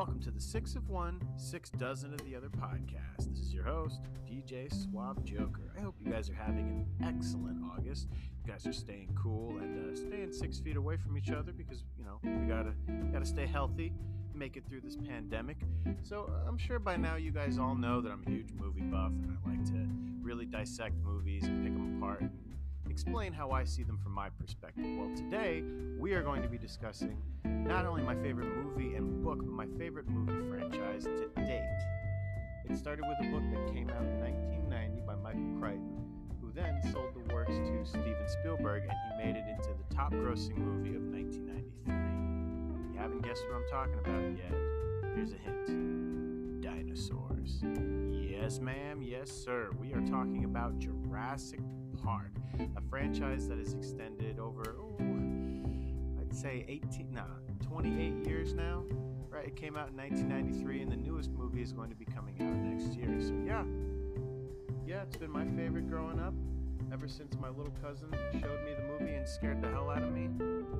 welcome to the Six of One, Six Dozen of the Other podcast. This is your host, DJ Swab Joker. I hope you guys are having an excellent August. You guys are staying cool and uh, staying six feet away from each other because you know we gotta gotta stay healthy, make it through this pandemic. So I'm sure by now you guys all know that I'm a huge movie buff and I like to really dissect movies and pick them apart. And, explain how I see them from my perspective. Well, today we are going to be discussing not only my favorite movie and book, but my favorite movie franchise to date. It started with a book that came out in 1990 by Michael Crichton, who then sold the works to Steven Spielberg and he made it into the top grossing movie of 1993. If you haven't guessed what I'm talking about yet, here's a hint dinosaurs. Yes, ma'am, yes, sir. We are talking about Jurassic Park, a franchise that has extended over, ooh, I'd say 18, nah, 28 years now. Right, it came out in 1993, and the newest movie is going to be coming out next year. So yeah, yeah, it's been my favorite growing up. Ever since my little cousin showed me the movie and scared the hell out of me,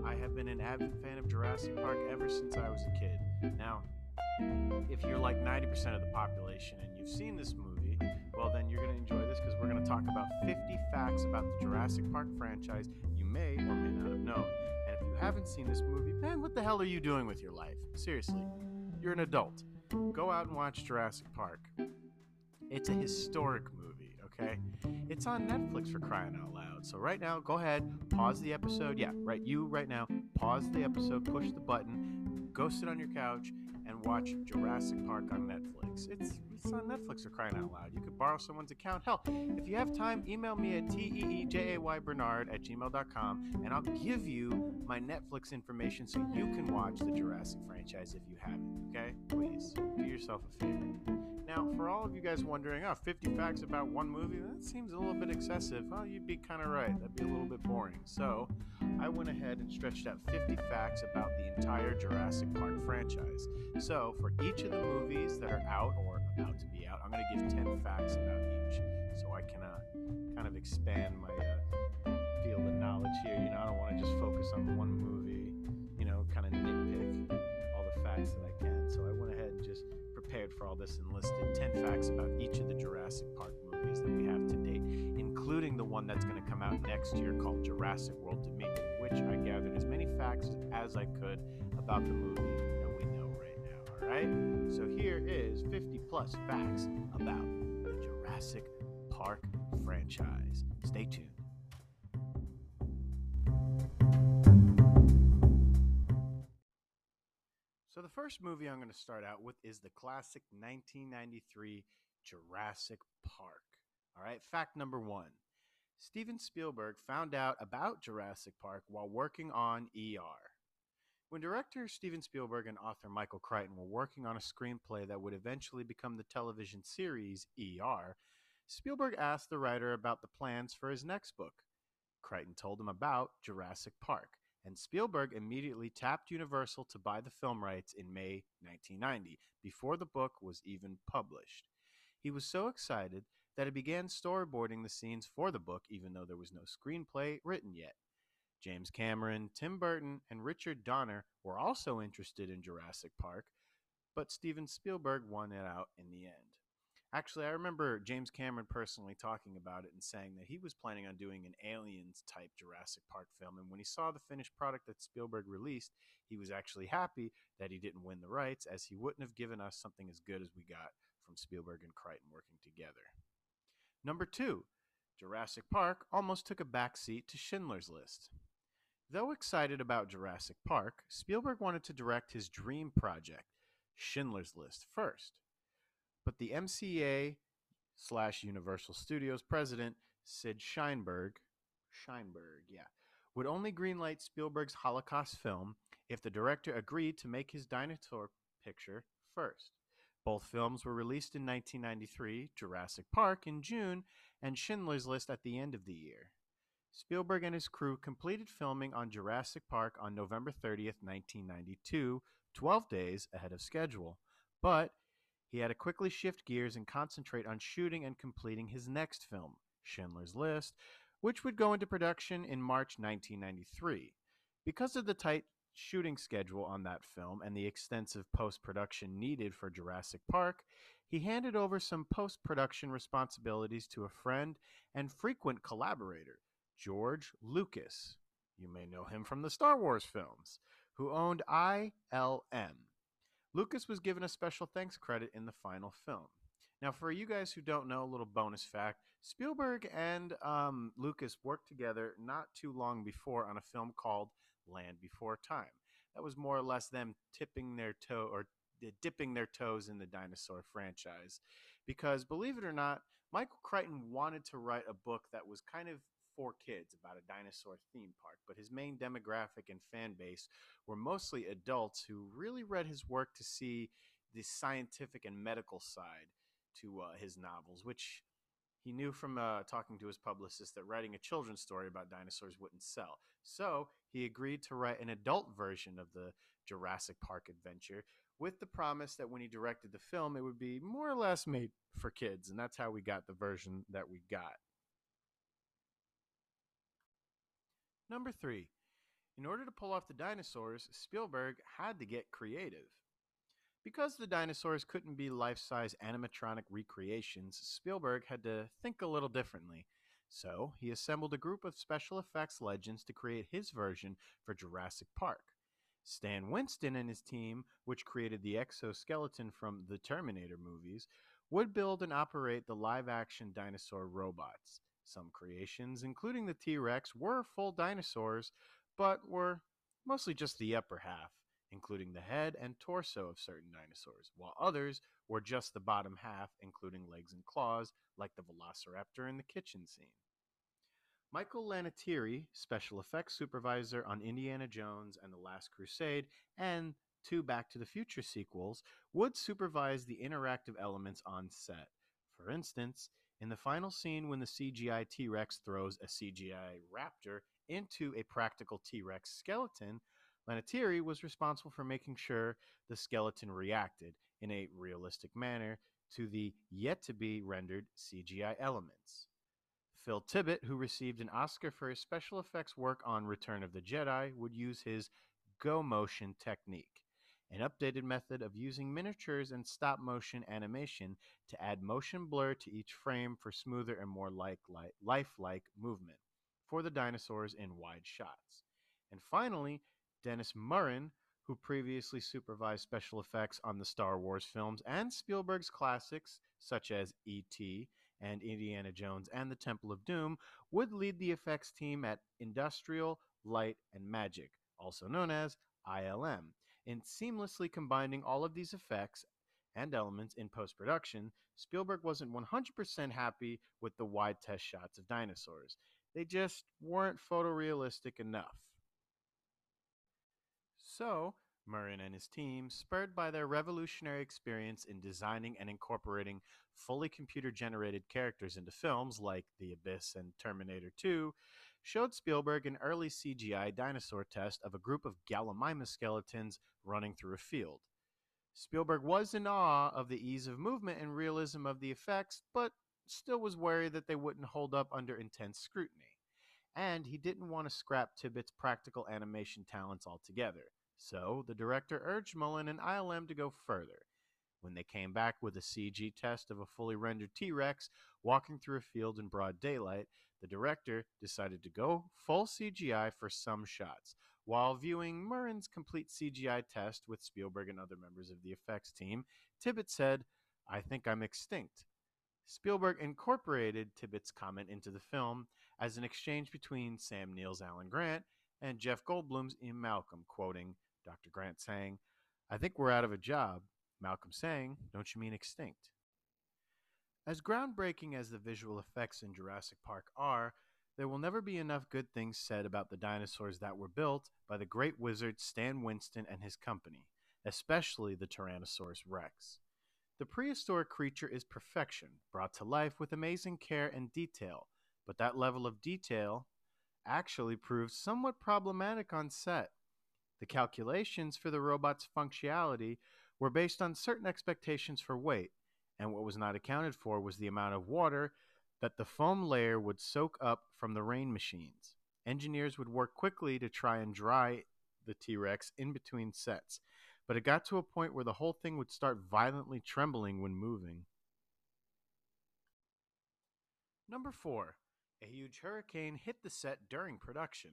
I have been an avid fan of Jurassic Park ever since I was a kid. Now, if you're like 90% of the population and you've seen this movie, well, then you're going to enjoy this because we're going to talk about 50 facts about the Jurassic Park franchise you may or may not have known. And if you haven't seen this movie, man, what the hell are you doing with your life? Seriously, you're an adult. Go out and watch Jurassic Park. It's a historic movie, okay? It's on Netflix for crying out loud. So, right now, go ahead, pause the episode. Yeah, right, you right now, pause the episode, push the button, go sit on your couch, and watch Jurassic Park on Netflix. It's it's on Netflix for crying out loud. You could borrow someone's account. Hell, if you have time, email me at teejaybernard at gmail.com and I'll give you my Netflix information so you can watch the Jurassic franchise if you haven't. Okay? Please do yourself a favor. Now, for all of you guys wondering, oh, 50 facts about one movie, that seems a little bit excessive. Well, you'd be kind of right. That'd be a little bit boring. So, I went ahead and stretched out 50 facts about the entire Jurassic Park franchise. So, for each of the movies that are out or about to be out, I'm going to give 10 facts about each. So, I can uh, kind of expand my uh, field of knowledge here. You know, I don't want to just focus on one movie, you know, kind of nitpick all the facts that I for all this and listed 10 facts about each of the Jurassic Park movies that we have to date, including the one that's going to come out next year called Jurassic World Dominion, which I gathered as many facts as I could about the movie that we know right now. All right? So here is 50 plus facts about the Jurassic Park franchise. Stay tuned. So, the first movie I'm going to start out with is the classic 1993 Jurassic Park. All right, fact number one Steven Spielberg found out about Jurassic Park while working on ER. When director Steven Spielberg and author Michael Crichton were working on a screenplay that would eventually become the television series ER, Spielberg asked the writer about the plans for his next book. Crichton told him about Jurassic Park and Spielberg immediately tapped Universal to buy the film rights in May 1990, before the book was even published. He was so excited that he began storyboarding the scenes for the book, even though there was no screenplay written yet. James Cameron, Tim Burton, and Richard Donner were also interested in Jurassic Park, but Steven Spielberg won it out in the end. Actually, I remember James Cameron personally talking about it and saying that he was planning on doing an Aliens type Jurassic Park film. And when he saw the finished product that Spielberg released, he was actually happy that he didn't win the rights, as he wouldn't have given us something as good as we got from Spielberg and Crichton working together. Number two, Jurassic Park almost took a backseat to Schindler's List. Though excited about Jurassic Park, Spielberg wanted to direct his dream project, Schindler's List, first. But the MCA slash Universal Studios president, Sid Sheinberg, Sheinberg, yeah, would only greenlight Spielberg's Holocaust film if the director agreed to make his dinosaur picture first. Both films were released in 1993, Jurassic Park in June, and Schindler's List at the end of the year. Spielberg and his crew completed filming on Jurassic Park on November 30th, 1992, 12 days ahead of schedule. But he had to quickly shift gears and concentrate on shooting and completing his next film, Schindler's List, which would go into production in March 1993. Because of the tight shooting schedule on that film and the extensive post production needed for Jurassic Park, he handed over some post production responsibilities to a friend and frequent collaborator, George Lucas. You may know him from the Star Wars films, who owned ILM. Lucas was given a special thanks credit in the final film. Now, for you guys who don't know, a little bonus fact Spielberg and um, Lucas worked together not too long before on a film called Land Before Time. That was more or less them tipping their toe or dipping their toes in the dinosaur franchise. Because believe it or not, Michael Crichton wanted to write a book that was kind of for kids about a dinosaur theme park, but his main demographic and fan base were mostly adults who really read his work to see the scientific and medical side to uh, his novels, which he knew from uh, talking to his publicist that writing a children's story about dinosaurs wouldn't sell. So he agreed to write an adult version of the Jurassic Park adventure with the promise that when he directed the film, it would be more or less made for kids. And that's how we got the version that we got. Number three, in order to pull off the dinosaurs, Spielberg had to get creative. Because the dinosaurs couldn't be life size animatronic recreations, Spielberg had to think a little differently. So, he assembled a group of special effects legends to create his version for Jurassic Park. Stan Winston and his team, which created the exoskeleton from the Terminator movies, would build and operate the live action dinosaur robots. Some creations, including the T Rex, were full dinosaurs, but were mostly just the upper half including the head and torso of certain dinosaurs, while others were just the bottom half, including legs and claws, like the velociraptor in the kitchen scene. Michael Lantieri, special effects supervisor on Indiana Jones and The Last Crusade and two Back to the Future sequels, would supervise the interactive elements on set. For instance, in the final scene when the CGI T Rex throws a CGI raptor into a practical T Rex skeleton, Lantieri was responsible for making sure the skeleton reacted in a realistic manner to the yet to be rendered CGI elements. Phil Tippett, who received an Oscar for his special effects work on Return of the Jedi, would use his go motion technique, an updated method of using miniatures and stop motion animation to add motion blur to each frame for smoother and more like, like, lifelike movement for the dinosaurs in wide shots. And finally, Dennis Muren, who previously supervised special effects on the Star Wars films and Spielberg's classics such as E.T. and Indiana Jones and the Temple of Doom, would lead the effects team at Industrial Light and Magic, also known as ILM, in seamlessly combining all of these effects and elements in post production. Spielberg wasn't 100% happy with the wide test shots of dinosaurs. They just weren't photorealistic enough. So, Muren and his team, spurred by their revolutionary experience in designing and incorporating fully computer generated characters into films like The Abyss and Terminator 2, showed Spielberg an early CGI dinosaur test of a group of Gallimimus skeletons running through a field. Spielberg was in awe of the ease of movement and realism of the effects, but still was worried that they wouldn't hold up under intense scrutiny. And he didn't want to scrap Tippett's practical animation talents altogether. So the director urged Muren and ILM to go further. When they came back with a CG test of a fully rendered T Rex walking through a field in broad daylight, the director decided to go full CGI for some shots. While viewing Muren's complete CGI test with Spielberg and other members of the effects team, Tippett said, I think I'm extinct. Spielberg incorporated Tippett's comment into the film as an exchange between Sam Neill's Alan Grant and Jeff Goldblum's Ian Malcolm, quoting, Dr. Grant saying, I think we're out of a job. Malcolm saying, Don't you mean extinct? As groundbreaking as the visual effects in Jurassic Park are, there will never be enough good things said about the dinosaurs that were built by the great wizard Stan Winston and his company, especially the Tyrannosaurus rex. The prehistoric creature is perfection, brought to life with amazing care and detail, but that level of detail actually proved somewhat problematic on set. The calculations for the robot's functionality were based on certain expectations for weight, and what was not accounted for was the amount of water that the foam layer would soak up from the rain machines. Engineers would work quickly to try and dry the T Rex in between sets, but it got to a point where the whole thing would start violently trembling when moving. Number 4. A huge hurricane hit the set during production.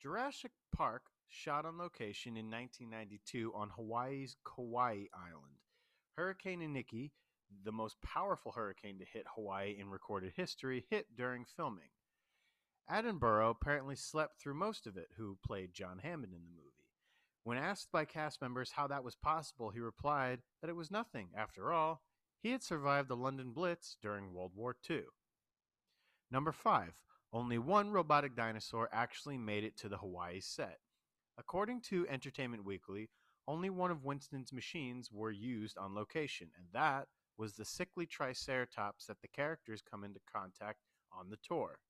Jurassic Park shot on location in 1992 on Hawaii's Kauai Island. Hurricane Iniki, the most powerful hurricane to hit Hawaii in recorded history, hit during filming. Attenborough apparently slept through most of it, who played John Hammond in the movie. When asked by cast members how that was possible, he replied that it was nothing. After all, he had survived the London Blitz during World War II. Number 5. Only one robotic dinosaur actually made it to the Hawaii set. According to Entertainment Weekly, only one of Winston's machines were used on location, and that was the sickly Triceratops that the characters come into contact on the tour.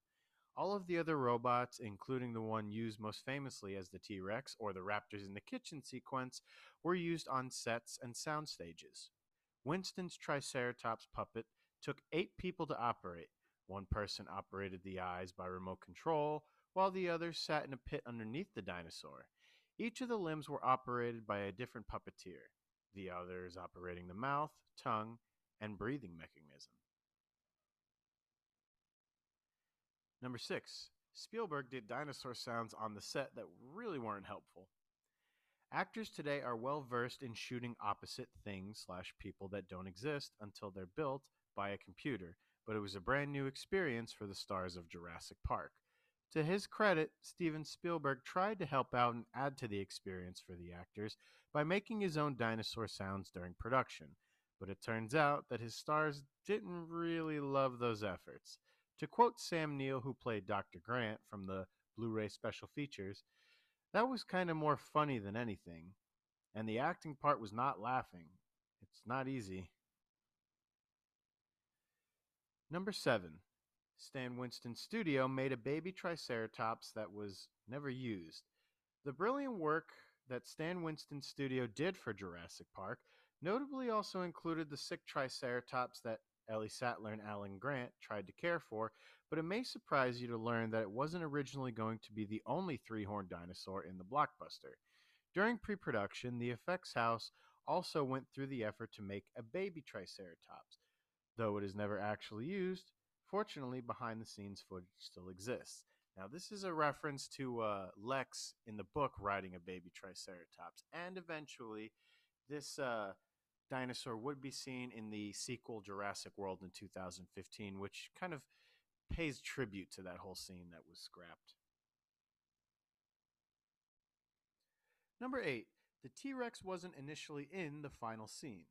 All of the other robots, including the one used most famously as the T Rex or the Raptors in the kitchen sequence, were used on sets and sound stages. Winston's Triceratops puppet took eight people to operate. One person operated the eyes by remote control, while the others sat in a pit underneath the dinosaur. Each of the limbs were operated by a different puppeteer, the others operating the mouth, tongue, and breathing mechanism. Number six, Spielberg did dinosaur sounds on the set that really weren't helpful. Actors today are well versed in shooting opposite things slash people that don't exist until they're built by a computer, but it was a brand new experience for the stars of Jurassic Park. To his credit, Steven Spielberg tried to help out and add to the experience for the actors by making his own dinosaur sounds during production, but it turns out that his stars didn't really love those efforts. To quote Sam Neill, who played Dr. Grant from the Blu ray special features, that was kind of more funny than anything, and the acting part was not laughing. It's not easy. Number 7. Stan Winston Studio made a baby Triceratops that was never used. The brilliant work that Stan Winston Studio did for Jurassic Park notably also included the sick Triceratops that Ellie Sattler and Alan Grant tried to care for, but it may surprise you to learn that it wasn't originally going to be the only three horned dinosaur in the blockbuster. During pre production, the effects house also went through the effort to make a baby Triceratops. Though it is never actually used, Fortunately, behind the scenes footage still exists. Now, this is a reference to uh, Lex in the book riding a baby Triceratops, and eventually, this uh, dinosaur would be seen in the sequel Jurassic World in 2015, which kind of pays tribute to that whole scene that was scrapped. Number 8. The T Rex wasn't initially in the final scene.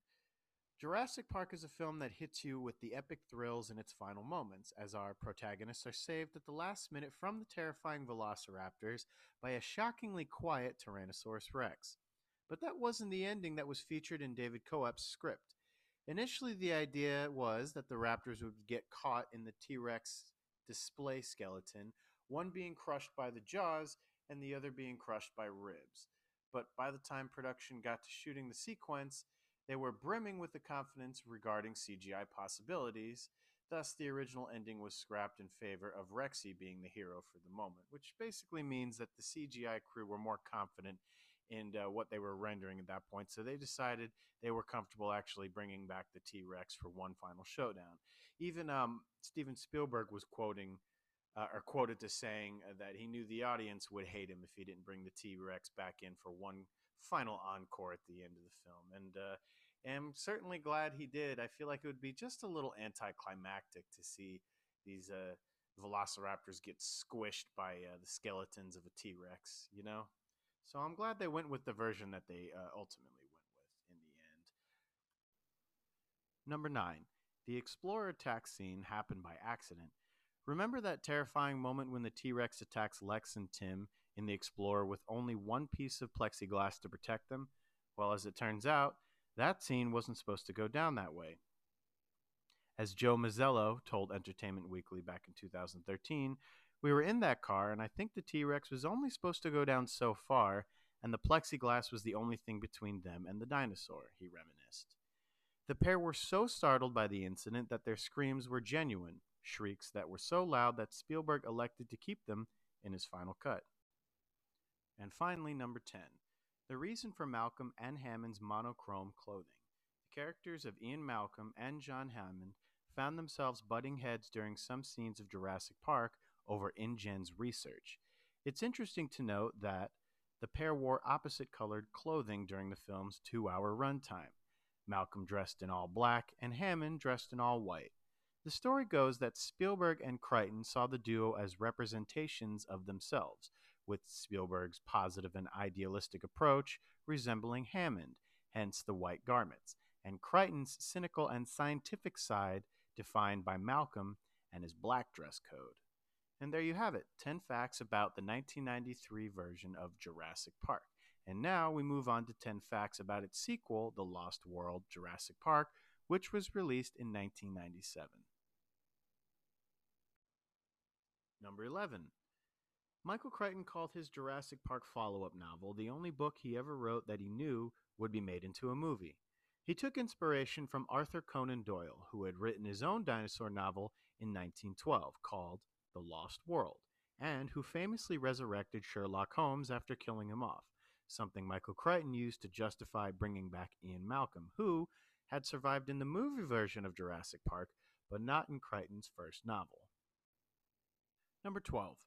Jurassic Park is a film that hits you with the epic thrills in its final moments, as our protagonists are saved at the last minute from the terrifying velociraptors by a shockingly quiet Tyrannosaurus Rex. But that wasn't the ending that was featured in David Koepp's script. Initially, the idea was that the raptors would get caught in the T Rex display skeleton, one being crushed by the jaws and the other being crushed by ribs. But by the time production got to shooting the sequence, they were brimming with the confidence regarding CGI possibilities, thus, the original ending was scrapped in favor of Rexy being the hero for the moment, which basically means that the CGI crew were more confident in uh, what they were rendering at that point, so they decided they were comfortable actually bringing back the T Rex for one final showdown. Even um, Steven Spielberg was quoting. Uh, or quoted to saying that he knew the audience would hate him if he didn't bring the T Rex back in for one final encore at the end of the film. And uh, am certainly glad he did. I feel like it would be just a little anticlimactic to see these uh, velociraptors get squished by uh, the skeletons of a T Rex, you know? So I'm glad they went with the version that they uh, ultimately went with in the end. Number nine, the Explorer attack scene happened by accident. Remember that terrifying moment when the T Rex attacks Lex and Tim in the Explorer with only one piece of plexiglass to protect them? Well, as it turns out, that scene wasn't supposed to go down that way. As Joe Mazzello told Entertainment Weekly back in 2013, we were in that car, and I think the T Rex was only supposed to go down so far, and the plexiglass was the only thing between them and the dinosaur, he reminisced. The pair were so startled by the incident that their screams were genuine, shrieks that were so loud that Spielberg elected to keep them in his final cut. And finally, number 10, the reason for Malcolm and Hammond's monochrome clothing. The characters of Ian Malcolm and John Hammond found themselves butting heads during some scenes of Jurassic Park over InGen's research. It's interesting to note that the pair wore opposite colored clothing during the film's two hour runtime. Malcolm dressed in all black and Hammond dressed in all white. The story goes that Spielberg and Crichton saw the duo as representations of themselves, with Spielberg's positive and idealistic approach resembling Hammond, hence the white garments, and Crichton's cynical and scientific side defined by Malcolm and his black dress code. And there you have it 10 facts about the 1993 version of Jurassic Park. And now we move on to 10 facts about its sequel, The Lost World Jurassic Park, which was released in 1997. Number 11. Michael Crichton called his Jurassic Park follow up novel the only book he ever wrote that he knew would be made into a movie. He took inspiration from Arthur Conan Doyle, who had written his own dinosaur novel in 1912 called The Lost World, and who famously resurrected Sherlock Holmes after killing him off, something Michael Crichton used to justify bringing back Ian Malcolm, who had survived in the movie version of Jurassic Park, but not in Crichton's first novel. Number 12.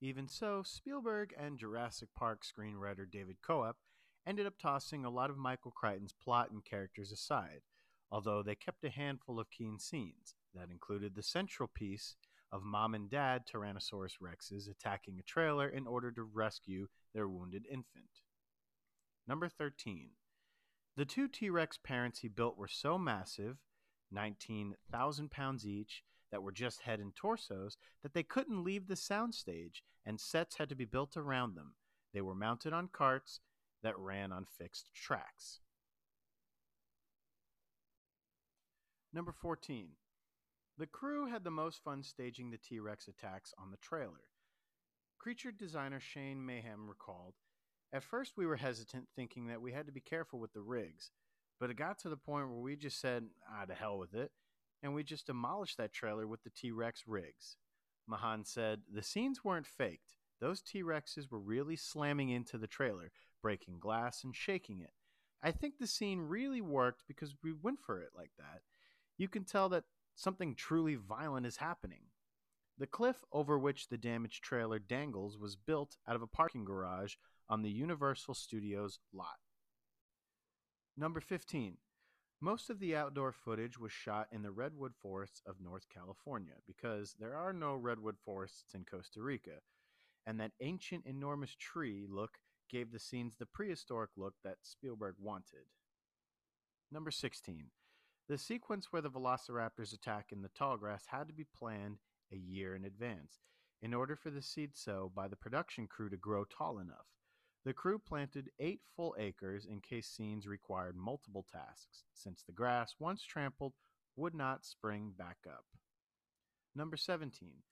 Even so, Spielberg and Jurassic Park screenwriter David Koepp ended up tossing a lot of Michael Crichton's plot and characters aside, although they kept a handful of keen scenes. That included the central piece of mom and dad Tyrannosaurus Rexes attacking a trailer in order to rescue their wounded infant. Number 13. The two T Rex parents he built were so massive, 19,000 pounds each, that were just head and torsos that they couldn't leave the soundstage, and sets had to be built around them. They were mounted on carts that ran on fixed tracks. Number 14. The crew had the most fun staging the T Rex attacks on the trailer. Creature designer Shane Mahan recalled At first, we were hesitant, thinking that we had to be careful with the rigs, but it got to the point where we just said, ah, to hell with it, and we just demolished that trailer with the T Rex rigs. Mahan said, The scenes weren't faked. Those T Rexes were really slamming into the trailer, breaking glass and shaking it. I think the scene really worked because we went for it like that. You can tell that something truly violent is happening. The cliff over which the damaged trailer dangles was built out of a parking garage on the Universal Studios lot. Number 15. Most of the outdoor footage was shot in the redwood forests of North California because there are no redwood forests in Costa Rica, and that ancient, enormous tree look gave the scenes the prehistoric look that Spielberg wanted. Number 16. The sequence where the velociraptors attack in the tall grass had to be planned a year in advance in order for the seed sow by the production crew to grow tall enough. The crew planted eight full acres in case scenes required multiple tasks, since the grass, once trampled, would not spring back up. Number 17.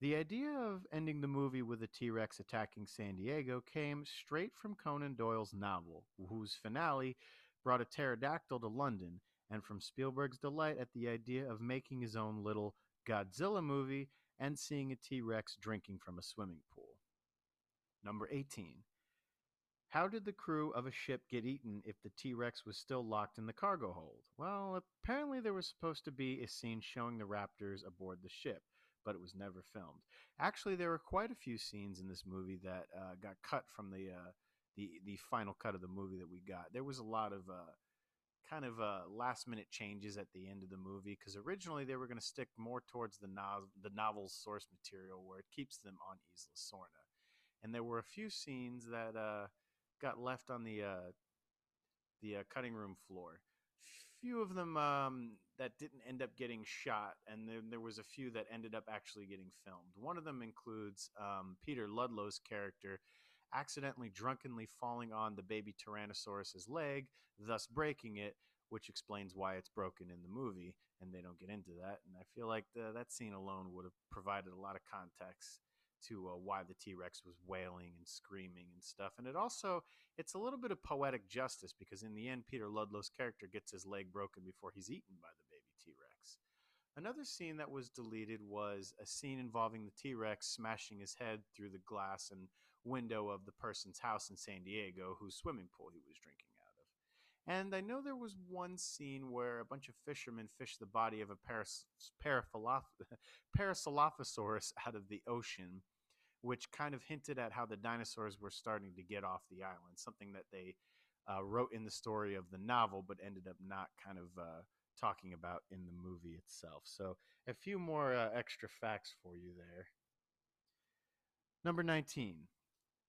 The idea of ending the movie with a T Rex attacking San Diego came straight from Conan Doyle's novel, whose finale brought a pterodactyl to London, and from Spielberg's delight at the idea of making his own little Godzilla movie and seeing a T Rex drinking from a swimming pool. Number 18. How did the crew of a ship get eaten if the T Rex was still locked in the cargo hold? Well, apparently there was supposed to be a scene showing the raptors aboard the ship, but it was never filmed. Actually, there were quite a few scenes in this movie that uh, got cut from the uh, the the final cut of the movie that we got. There was a lot of uh, kind of uh, last minute changes at the end of the movie because originally they were going to stick more towards the no- the novel's source material where it keeps them on Isla Sorna, and there were a few scenes that uh, got left on the uh, the uh, cutting room floor. Few of them um, that didn't end up getting shot, and then there was a few that ended up actually getting filmed. One of them includes um, Peter Ludlow's character accidentally drunkenly falling on the baby Tyrannosaurus's leg, thus breaking it, which explains why it's broken in the movie, and they don't get into that. And I feel like the, that scene alone would have provided a lot of context to uh, why the T-Rex was wailing and screaming and stuff. And it also it's a little bit of poetic justice because in the end Peter Ludlow's character gets his leg broken before he's eaten by the baby T-Rex. Another scene that was deleted was a scene involving the T-Rex smashing his head through the glass and window of the person's house in San Diego whose swimming pool he was drinking. And I know there was one scene where a bunch of fishermen fished the body of a paras- Parasaurolophus out of the ocean, which kind of hinted at how the dinosaurs were starting to get off the island, something that they uh, wrote in the story of the novel, but ended up not kind of uh, talking about in the movie itself. So, a few more uh, extra facts for you there. Number 19.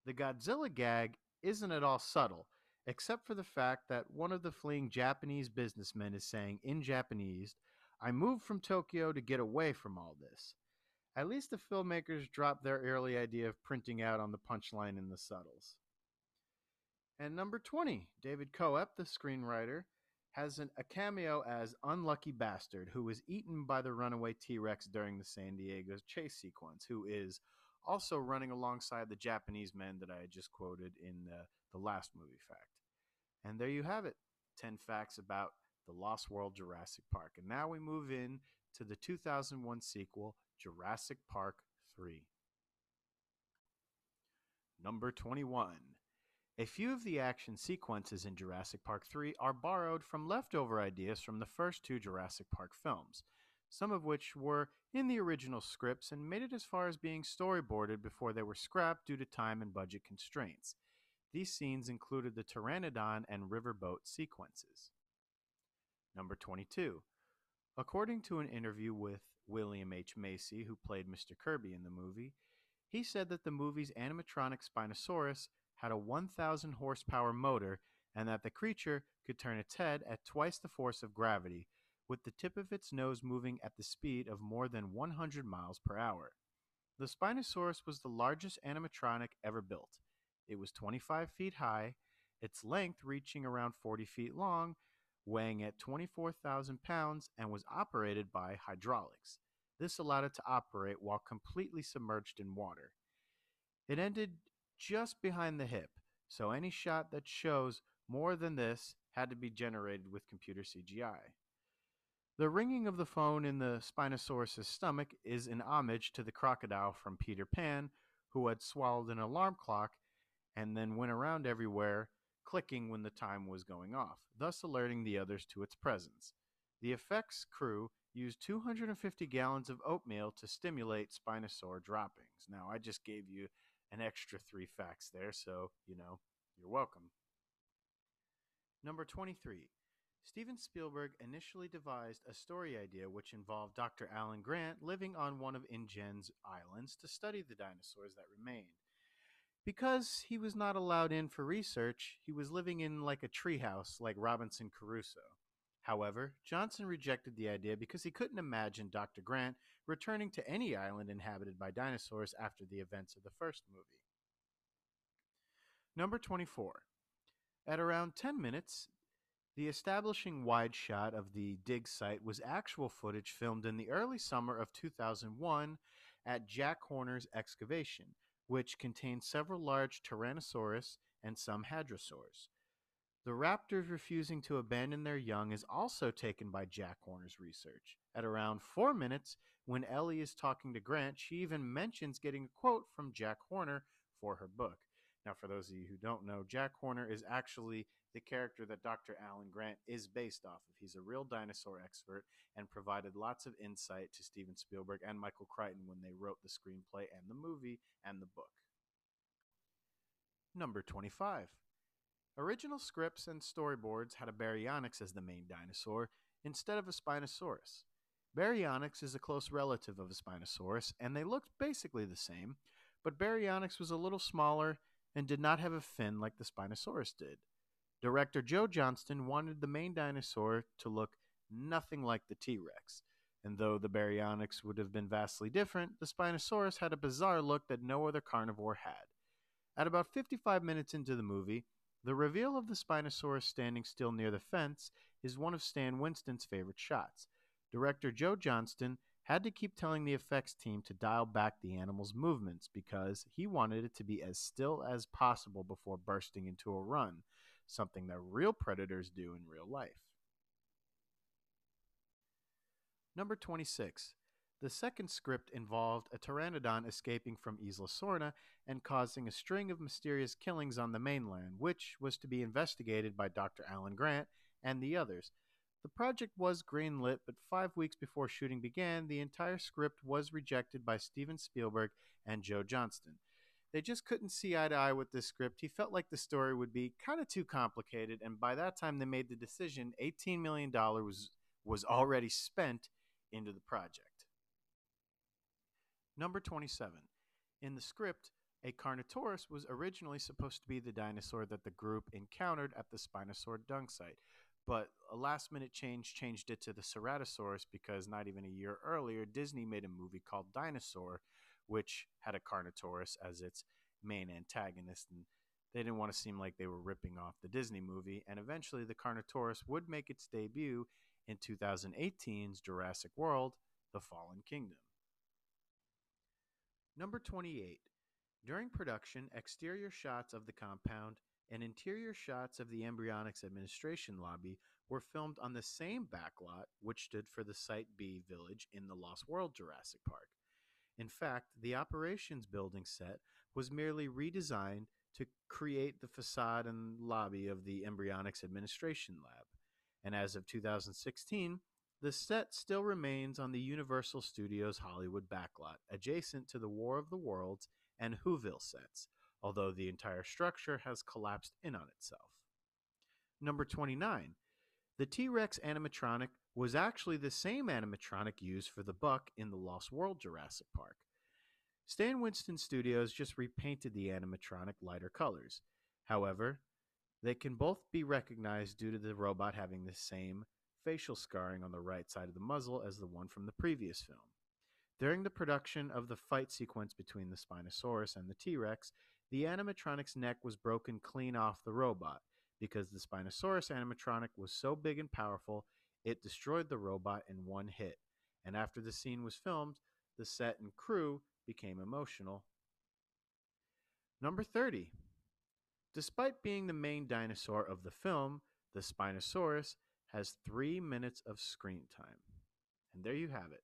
The Godzilla gag isn't at all subtle, except for the fact that one of the fleeing Japanese businessmen is saying in Japanese, I moved from Tokyo to get away from all this. At least the filmmakers dropped their early idea of printing out on the punchline in the subtles. And number 20, David Koepp, the screenwriter, has an, a cameo as Unlucky Bastard, who was eaten by the runaway T Rex during the San Diego chase sequence, who is also running alongside the Japanese men that I had just quoted in the, the last movie fact. And there you have it 10 facts about the Lost World Jurassic Park. And now we move in to the 2001 sequel, Jurassic Park 3. Number 21. A few of the action sequences in Jurassic Park 3 are borrowed from leftover ideas from the first two Jurassic Park films, some of which were in the original scripts and made it as far as being storyboarded before they were scrapped due to time and budget constraints. These scenes included the Pteranodon and riverboat sequences. Number 22. According to an interview with William H. Macy, who played Mr. Kirby in the movie, he said that the movie's animatronic Spinosaurus had a 1,000 horsepower motor and that the creature could turn its head at twice the force of gravity, with the tip of its nose moving at the speed of more than 100 miles per hour. The Spinosaurus was the largest animatronic ever built. It was 25 feet high, its length reaching around 40 feet long, weighing at 24,000 pounds, and was operated by hydraulics. This allowed it to operate while completely submerged in water. It ended just behind the hip, so any shot that shows more than this had to be generated with computer CGI. The ringing of the phone in the Spinosaurus' stomach is an homage to the crocodile from Peter Pan, who had swallowed an alarm clock and then went around everywhere, clicking when the time was going off, thus alerting the others to its presence. The effects crew used 250 gallons of oatmeal to stimulate Spinosaur droppings. Now, I just gave you an extra three facts there, so, you know, you're welcome. Number 23. Steven Spielberg initially devised a story idea which involved Dr. Alan Grant living on one of InGen's islands to study the dinosaurs that remained. Because he was not allowed in for research, he was living in like a treehouse like Robinson Crusoe. However, Johnston rejected the idea because he couldn't imagine Dr. Grant returning to any island inhabited by dinosaurs after the events of the first movie. Number 24. At around 10 minutes, the establishing wide shot of the dig site was actual footage filmed in the early summer of 2001 at Jack Horner's excavation, which contained several large Tyrannosaurus and some hadrosaurs. The raptors refusing to abandon their young is also taken by Jack Horner's research. At around four minutes, when Ellie is talking to Grant, she even mentions getting a quote from Jack Horner for her book. Now, for those of you who don't know, Jack Horner is actually the character that Dr. Alan Grant is based off of. He's a real dinosaur expert and provided lots of insight to Steven Spielberg and Michael Crichton when they wrote the screenplay and the movie and the book. Number 25. Original scripts and storyboards had a Baryonyx as the main dinosaur instead of a Spinosaurus. Baryonyx is a close relative of a Spinosaurus, and they looked basically the same, but Baryonyx was a little smaller and did not have a fin like the Spinosaurus did. Director Joe Johnston wanted the main dinosaur to look nothing like the T Rex, and though the Baryonyx would have been vastly different, the Spinosaurus had a bizarre look that no other carnivore had. At about 55 minutes into the movie, the reveal of the Spinosaurus standing still near the fence is one of Stan Winston's favorite shots. Director Joe Johnston had to keep telling the effects team to dial back the animal's movements because he wanted it to be as still as possible before bursting into a run, something that real predators do in real life. Number 26. The second script involved a pteranodon escaping from Isla Sorna and causing a string of mysterious killings on the mainland, which was to be investigated by Dr. Alan Grant and the others. The project was greenlit, but five weeks before shooting began, the entire script was rejected by Steven Spielberg and Joe Johnston. They just couldn't see eye to eye with this script. He felt like the story would be kind of too complicated, and by that time they made the decision $18 million was, was already spent into the project. Number 27. In the script, a Carnotaurus was originally supposed to be the dinosaur that the group encountered at the Spinosaur dung site, but a last minute change changed it to the Ceratosaurus because not even a year earlier, Disney made a movie called Dinosaur, which had a Carnotaurus as its main antagonist. And they didn't want to seem like they were ripping off the Disney movie. And eventually, the Carnotaurus would make its debut in 2018's Jurassic World The Fallen Kingdom. Number 28. During production, exterior shots of the compound and interior shots of the embryonics administration lobby were filmed on the same backlot which stood for the Site B village in the Lost World Jurassic Park. In fact, the operations building set was merely redesigned to create the facade and lobby of the embryonics administration lab. And as of 2016, the set still remains on the Universal Studios Hollywood backlot, adjacent to the War of the Worlds and Whoville sets, although the entire structure has collapsed in on itself. Number 29. The T Rex animatronic was actually the same animatronic used for the buck in the Lost World Jurassic Park. Stan Winston Studios just repainted the animatronic lighter colors. However, they can both be recognized due to the robot having the same facial scarring on the right side of the muzzle as the one from the previous film. During the production of the fight sequence between the Spinosaurus and the T Rex, the animatronic's neck was broken clean off the robot because the Spinosaurus animatronic was so big and powerful, it destroyed the robot in one hit. And after the scene was filmed, the set and crew became emotional. Number 30. Despite being the main dinosaur of the film, the Spinosaurus has three minutes of screen time. And there you have it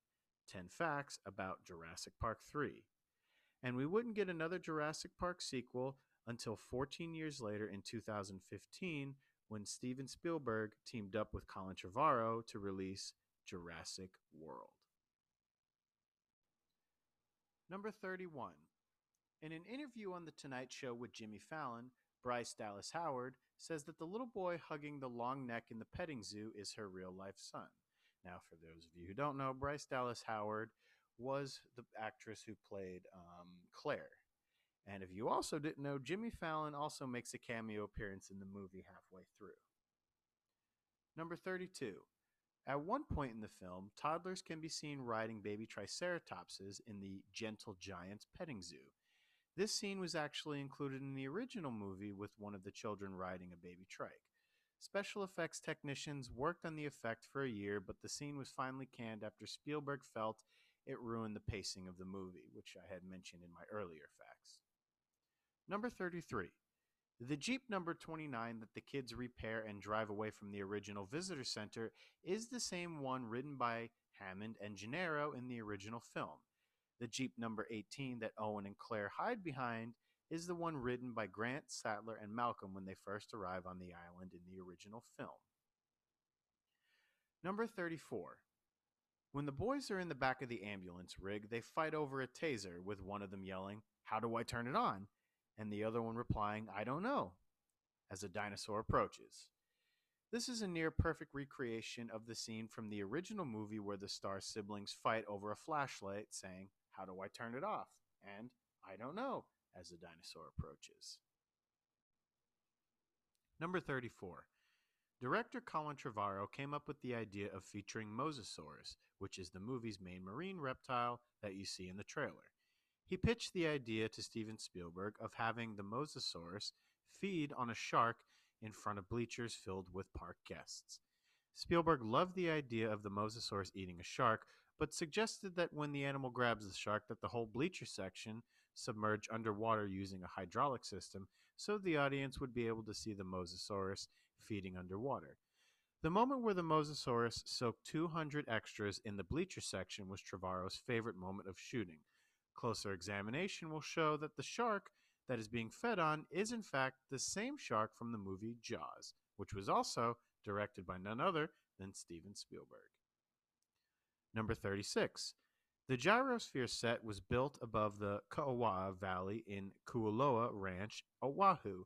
10 facts about Jurassic Park 3 and we wouldn't get another Jurassic Park sequel until 14 years later in 2015 when Steven Spielberg teamed up with Colin Trevorrow to release Jurassic World. Number 31. In an interview on The Tonight Show with Jimmy Fallon, Bryce Dallas Howard says that the little boy hugging the long neck in the petting zoo is her real life son. Now, for those of you who don't know, Bryce Dallas Howard was the actress who played um, Claire. And if you also didn't know, Jimmy Fallon also makes a cameo appearance in the movie halfway through. Number 32. At one point in the film, toddlers can be seen riding baby triceratopses in the Gentle Giants petting zoo. This scene was actually included in the original movie with one of the children riding a baby trike. Special effects technicians worked on the effect for a year, but the scene was finally canned after Spielberg felt it ruined the pacing of the movie, which I had mentioned in my earlier facts. Number 33. The Jeep number 29 that the kids repair and drive away from the original visitor center is the same one ridden by Hammond and Gennaro in the original film. The Jeep number 18 that Owen and Claire hide behind is the one ridden by Grant, Sattler, and Malcolm when they first arrive on the island in the original film. Number 34. When the boys are in the back of the ambulance rig, they fight over a taser, with one of them yelling, How do I turn it on? And the other one replying, I don't know, as a dinosaur approaches. This is a near perfect recreation of the scene from the original movie where the star siblings fight over a flashlight, saying, How do I turn it off? and I don't know, as the dinosaur approaches. Number 34. Director Colin Trevorrow came up with the idea of featuring Mosasaurus, which is the movie's main marine reptile that you see in the trailer. He pitched the idea to Steven Spielberg of having the Mosasaurus feed on a shark in front of bleachers filled with park guests. Spielberg loved the idea of the Mosasaurus eating a shark, but suggested that when the animal grabs the shark that the whole bleacher section submerge underwater using a hydraulic system so the audience would be able to see the Mosasaurus feeding underwater. The moment where the Mosasaurus soaked 200 extras in the bleacher section was Trevorrow's favorite moment of shooting. Closer examination will show that the shark that is being fed on is in fact the same shark from the movie Jaws, which was also directed by none other than Steven Spielberg. Number 36. The gyrosphere set was built above the Ka'awaa Valley in Kualoa Ranch, Oahu.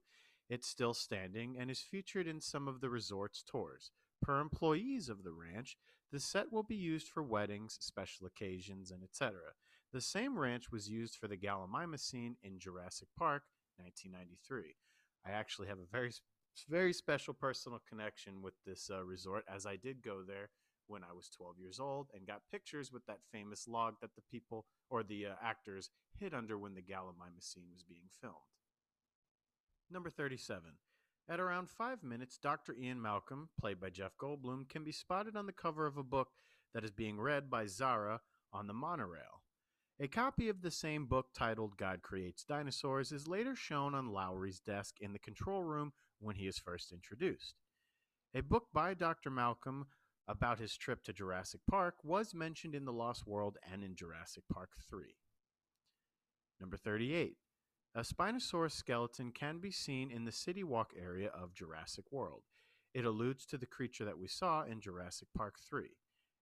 It's still standing and is featured in some of the resort's tours. Per employees of the ranch, the set will be used for weddings, special occasions, and etc. The same ranch was used for the Gallimimus scene in Jurassic Park 1993. I actually have a very very special personal connection with this uh, resort as I did go there when I was 12 years old and got pictures with that famous log that the people or the uh, actors hid under when the Gallimimus scene was being filmed. Number 37. At around 5 minutes, Dr. Ian Malcolm, played by Jeff Goldblum, can be spotted on the cover of a book that is being read by Zara on the monorail. A copy of the same book titled God Creates Dinosaurs is later shown on Lowery's desk in the control room when he is first introduced. A book by Dr. Malcolm about his trip to Jurassic Park was mentioned in The Lost World and in Jurassic Park 3. Number 38. A Spinosaurus skeleton can be seen in the City Walk area of Jurassic World. It alludes to the creature that we saw in Jurassic Park 3.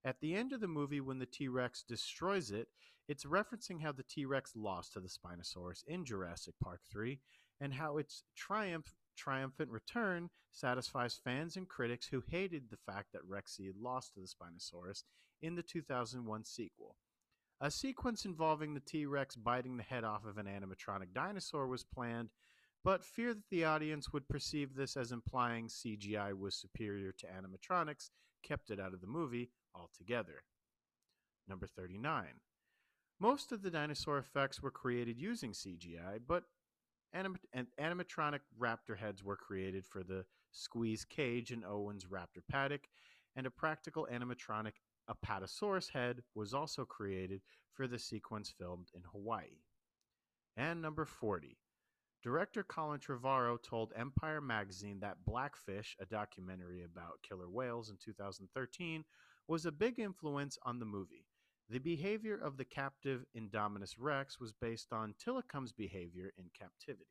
At the end of the movie, when the T Rex destroys it, it's referencing how the T Rex lost to the Spinosaurus in Jurassic Park 3 and how its triumph triumphant return satisfies fans and critics who hated the fact that Rexy had lost to the Spinosaurus in the 2001 sequel. A sequence involving the T Rex biting the head off of an animatronic dinosaur was planned, but fear that the audience would perceive this as implying CGI was superior to animatronics kept it out of the movie altogether. Number 39. Most of the dinosaur effects were created using CGI, but anim- animatronic raptor heads were created for the squeeze cage in Owen's raptor paddock, and a practical animatronic Apatosaurus head was also created for the sequence filmed in Hawaii. And number 40. Director Colin Trevorrow told Empire magazine that Blackfish, a documentary about killer whales in 2013, was a big influence on the movie. The behavior of the captive Indominus Rex was based on Tilikum's behavior in captivity.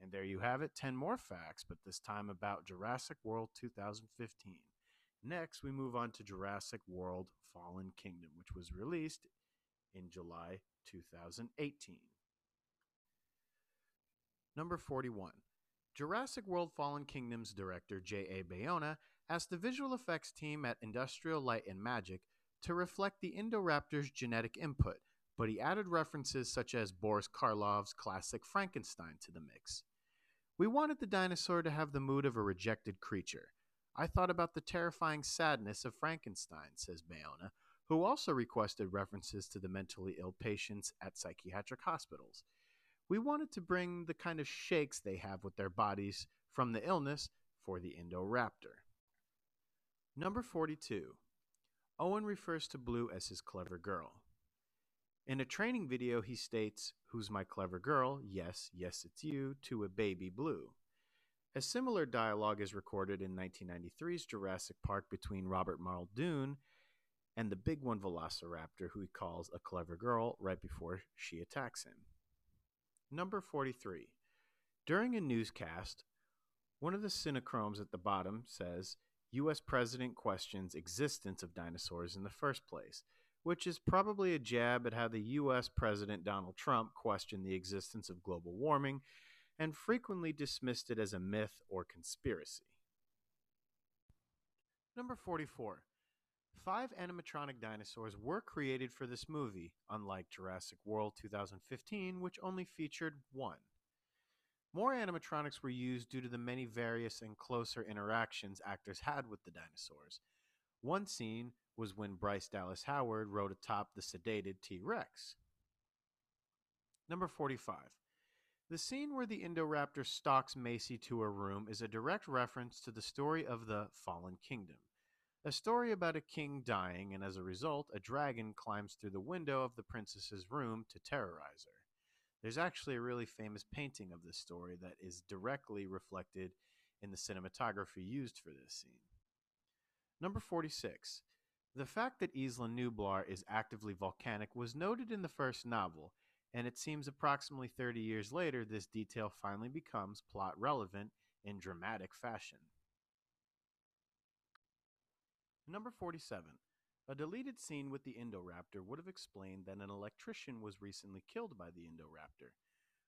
And there you have it 10 more facts, but this time about Jurassic World 2015. Next, we move on to Jurassic World Fallen Kingdom, which was released in July 2018. Number 41. Jurassic World Fallen Kingdom's director J.A. Bayona asked the visual effects team at Industrial Light and Magic to reflect the Indoraptor's genetic input, but he added references such as Boris Karloff's classic Frankenstein to the mix. We wanted the dinosaur to have the mood of a rejected creature. I thought about the terrifying sadness of Frankenstein, says Bayona, who also requested references to the mentally ill patients at psychiatric hospitals. We wanted to bring the kind of shakes they have with their bodies from the illness for the Indoraptor. Number 42. Owen refers to Blue as his clever girl. In a training video, he states, Who's my clever girl? Yes, yes, it's you, to a baby Blue. A similar dialogue is recorded in 1993's Jurassic Park between Robert Muldoon and the big one Velociraptor, who he calls a clever girl right before she attacks him. Number 43. During a newscast, one of the synchromes at the bottom says, U.S. president questions existence of dinosaurs in the first place, which is probably a jab at how the U.S. President Donald Trump questioned the existence of global warming and frequently dismissed it as a myth or conspiracy. Number 44. Five animatronic dinosaurs were created for this movie, unlike Jurassic World 2015, which only featured one. More animatronics were used due to the many various and closer interactions actors had with the dinosaurs. One scene was when Bryce Dallas Howard rode atop the sedated T Rex. Number 45. The scene where the Indoraptor stalks Maisie to her room is a direct reference to the story of the Fallen Kingdom, a story about a king dying, and as a result, a dragon climbs through the window of the princess's room to terrorize her. There's actually a really famous painting of this story that is directly reflected in the cinematography used for this scene. Number 46. The fact that Isla Nublar is actively volcanic was noted in the first novel, and it seems approximately 30 years later this detail finally becomes plot relevant in dramatic fashion. Number 47. A deleted scene with the Indoraptor would have explained that an electrician was recently killed by the Indoraptor.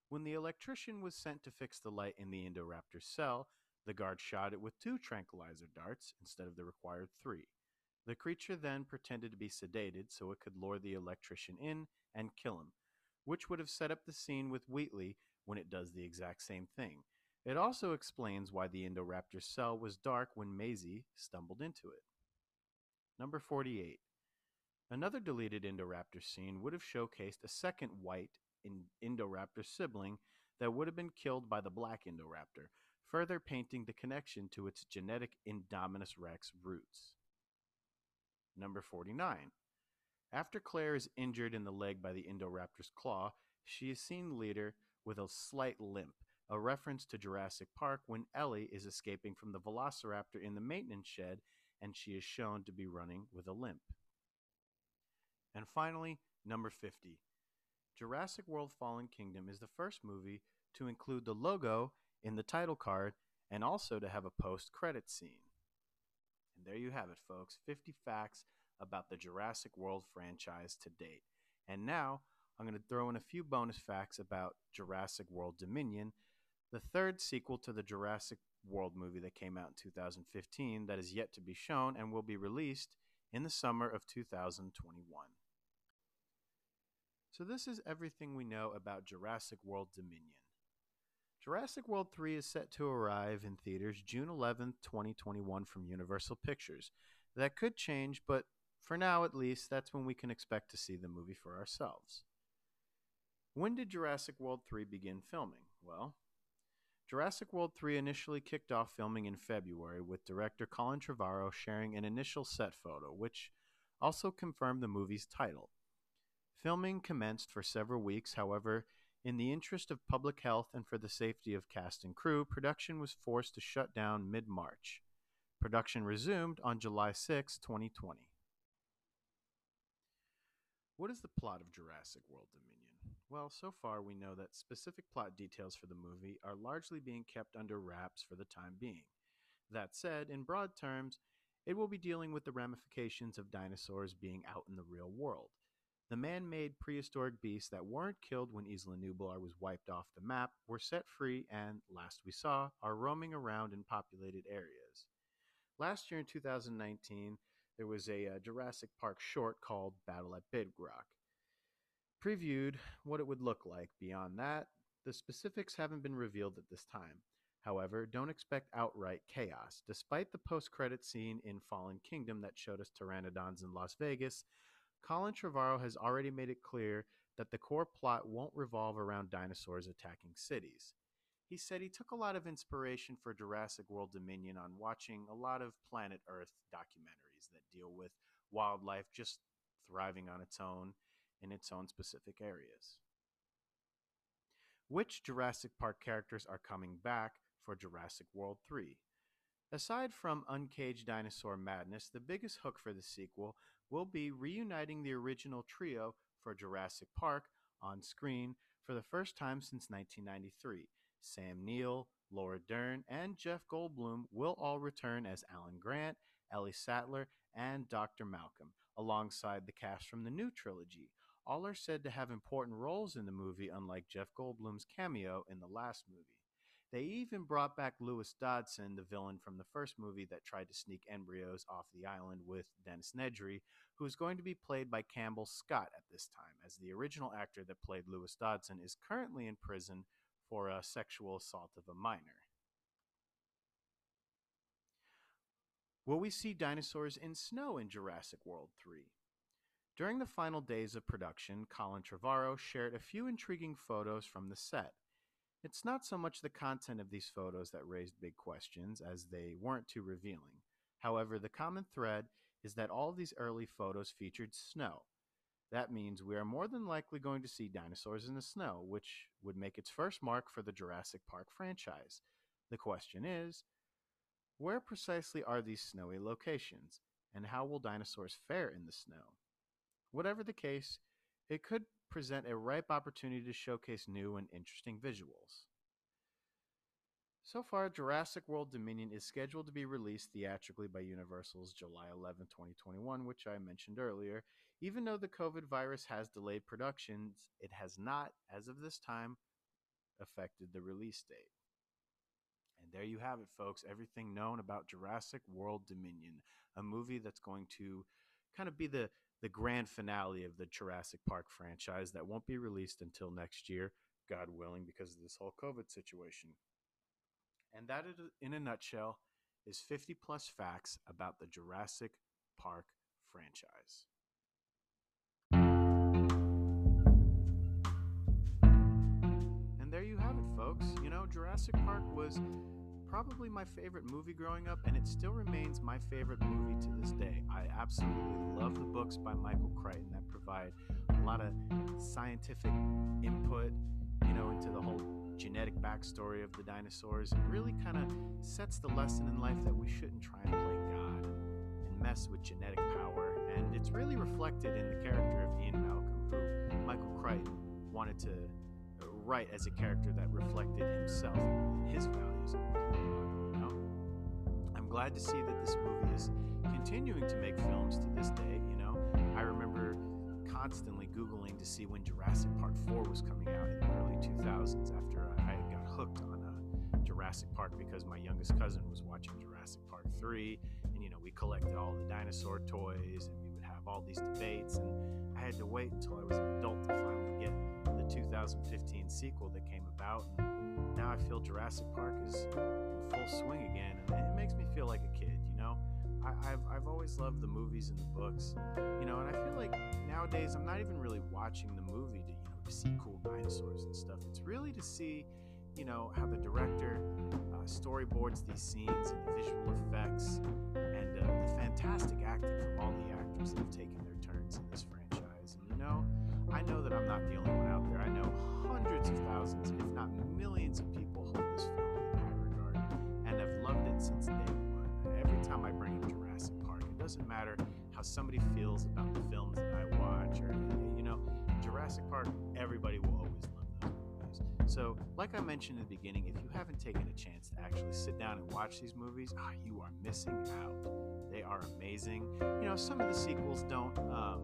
When the electrician was sent to fix the light in the Indoraptor's cell, the guard shot it with two tranquilizer darts instead of the required three. The creature then pretended to be sedated so it could lure the electrician in and kill him, which would have set up the scene with Wheatley when it does the exact same thing. It also explains why the Indoraptor's cell was dark when Maisie stumbled into it. Number 48. Another deleted Indoraptor scene would have showcased a second white Indoraptor sibling that would have been killed by the black Indoraptor, further painting the connection to its genetic Indominus rex roots. Number 49. After Claire is injured in the leg by the Indoraptor's claw, she is seen later with a slight limp, a reference to Jurassic Park when Ellie is escaping from the Velociraptor in the maintenance shed and she is shown to be running with a limp. And finally, number 50. Jurassic World Fallen Kingdom is the first movie to include the logo in the title card and also to have a post credit scene. And there you have it, folks 50 facts about the Jurassic World franchise to date. And now I'm going to throw in a few bonus facts about Jurassic World Dominion, the third sequel to the Jurassic World movie that came out in 2015 that is yet to be shown and will be released in the summer of 2021. So, this is everything we know about Jurassic World Dominion. Jurassic World 3 is set to arrive in theaters June 11, 2021, from Universal Pictures. That could change, but for now at least, that's when we can expect to see the movie for ourselves. When did Jurassic World 3 begin filming? Well, Jurassic World 3 initially kicked off filming in February, with director Colin Trevorrow sharing an initial set photo, which also confirmed the movie's title. Filming commenced for several weeks, however, in the interest of public health and for the safety of cast and crew, production was forced to shut down mid March. Production resumed on July 6, 2020. What is the plot of Jurassic World Dominion? Well, so far we know that specific plot details for the movie are largely being kept under wraps for the time being. That said, in broad terms, it will be dealing with the ramifications of dinosaurs being out in the real world. The man made prehistoric beasts that weren't killed when Isla Nublar was wiped off the map were set free and, last we saw, are roaming around in populated areas. Last year in 2019, there was a uh, Jurassic Park short called Battle at Big Rock. Previewed what it would look like. Beyond that, the specifics haven't been revealed at this time. However, don't expect outright chaos. Despite the post credit scene in Fallen Kingdom that showed us pteranodons in Las Vegas, Colin Trevorrow has already made it clear that the core plot won't revolve around dinosaurs attacking cities. He said he took a lot of inspiration for Jurassic World Dominion on watching a lot of Planet Earth documentaries that deal with wildlife just thriving on its own in its own specific areas. Which Jurassic Park characters are coming back for Jurassic World 3? Aside from Uncaged Dinosaur Madness, the biggest hook for the sequel will be reuniting the original trio for Jurassic Park on screen for the first time since 1993. Sam Neill, Laura Dern, and Jeff Goldblum will all return as Alan Grant, Ellie Sattler, and Dr. Malcolm, alongside the cast from the new trilogy. All are said to have important roles in the movie, unlike Jeff Goldblum's cameo in the last movie. They even brought back Lewis Dodgson, the villain from the first movie that tried to sneak embryos off the island with Dennis Nedry, who is going to be played by Campbell Scott at this time, as the original actor that played Lewis Dodgson is currently in prison for a sexual assault of a minor. Will we see dinosaurs in snow in Jurassic World 3? During the final days of production, Colin Trevorrow shared a few intriguing photos from the set. It's not so much the content of these photos that raised big questions, as they weren't too revealing. However, the common thread is that all these early photos featured snow. That means we are more than likely going to see dinosaurs in the snow, which would make its first mark for the Jurassic Park franchise. The question is Where precisely are these snowy locations, and how will dinosaurs fare in the snow? Whatever the case, it could present a ripe opportunity to showcase new and interesting visuals. So far, Jurassic World Dominion is scheduled to be released theatrically by Universal's July 11, 2021, which I mentioned earlier. Even though the COVID virus has delayed productions, it has not, as of this time, affected the release date. And there you have it, folks. Everything known about Jurassic World Dominion, a movie that's going to kind of be the the grand finale of the Jurassic Park franchise that won't be released until next year, God willing, because of this whole COVID situation. And that, in a nutshell, is 50 plus facts about the Jurassic Park franchise. And there you have it, folks. You know, Jurassic Park was probably my favorite movie growing up, and it still remains my favorite movie to this day. I absolutely love the books by Michael Crichton that provide a lot of scientific input, you know, into the whole genetic backstory of the dinosaurs and really kind of sets the lesson in life that we shouldn't try and play God and mess with genetic power. And it's really reflected in the character of Ian Malcolm, who Michael Crichton wanted to uh, write as a character that reflected himself and his values I'm glad to see that this movie is continuing to make films to this day. You know, I remember constantly Googling to see when Jurassic Park 4 was coming out in the early 2000s after I got hooked on uh, Jurassic Park because my youngest cousin was watching Jurassic Park 3. And, you know, we collected all the dinosaur toys and we would have all these debates. And I had to wait until I was an adult to finally get the 2015 sequel that came about. And now I feel Jurassic Park is in full swing again. And it makes me feel like a kid, you know? I, have I've always loved the movies and the books, you know, and I feel like nowadays I'm not even really watching the movie to, you know, to see cool dinosaurs and stuff. It's really to see, you know, how the director uh, storyboards these scenes and the visual effects and uh, the fantastic acting from all the actors that have taken their turns in this franchise. And, you know, I know that I'm not the only one out there. I know hundreds of thousands, if not millions of people hold this film in high regard and have loved it since day one every time I bring up Jurassic Park, it doesn't matter how somebody feels about the films that I watch, or you know, Jurassic Park, everybody will always love those movies. So, like I mentioned in the beginning, if you haven't taken a chance to actually sit down and watch these movies, ah, you are missing out. They are amazing. You know, some of the sequels don't. Um,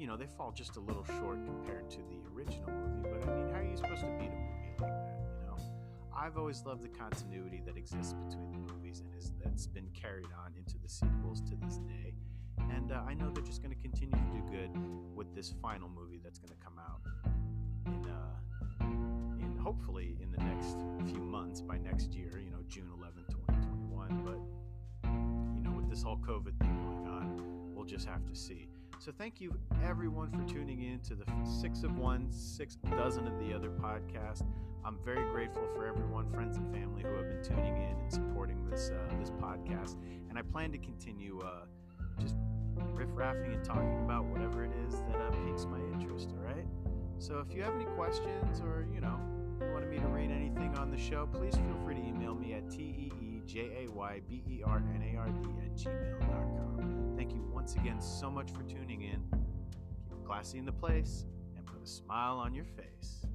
you know, they fall just a little short compared to the original movie. But I mean, how are you supposed to beat a movie like that? You know, I've always loved the continuity that exists between the movies and is that's been carried on into the sequels to this day. And uh, I know they're just going to continue to do good with this final movie that's going to come out in, uh, in hopefully in the next few months by next year, you know, June 11, 2021. But, you know, with this whole COVID thing going on, we'll just have to see. So thank you everyone for tuning in to the six of one, six dozen of the other podcast. I'm very grateful for everyone, friends and family, who have been tuning in and supporting this uh, this podcast. And I plan to continue uh, just riff raffing and talking about whatever it is that uh, piques my interest. All right. So if you have any questions or you know wanted me to read anything on the show, please feel free to email me at t e e j a y b e r n a r d at gmail.com. Thank you once again so much for tuning in. Keep it classy in the place and put a smile on your face.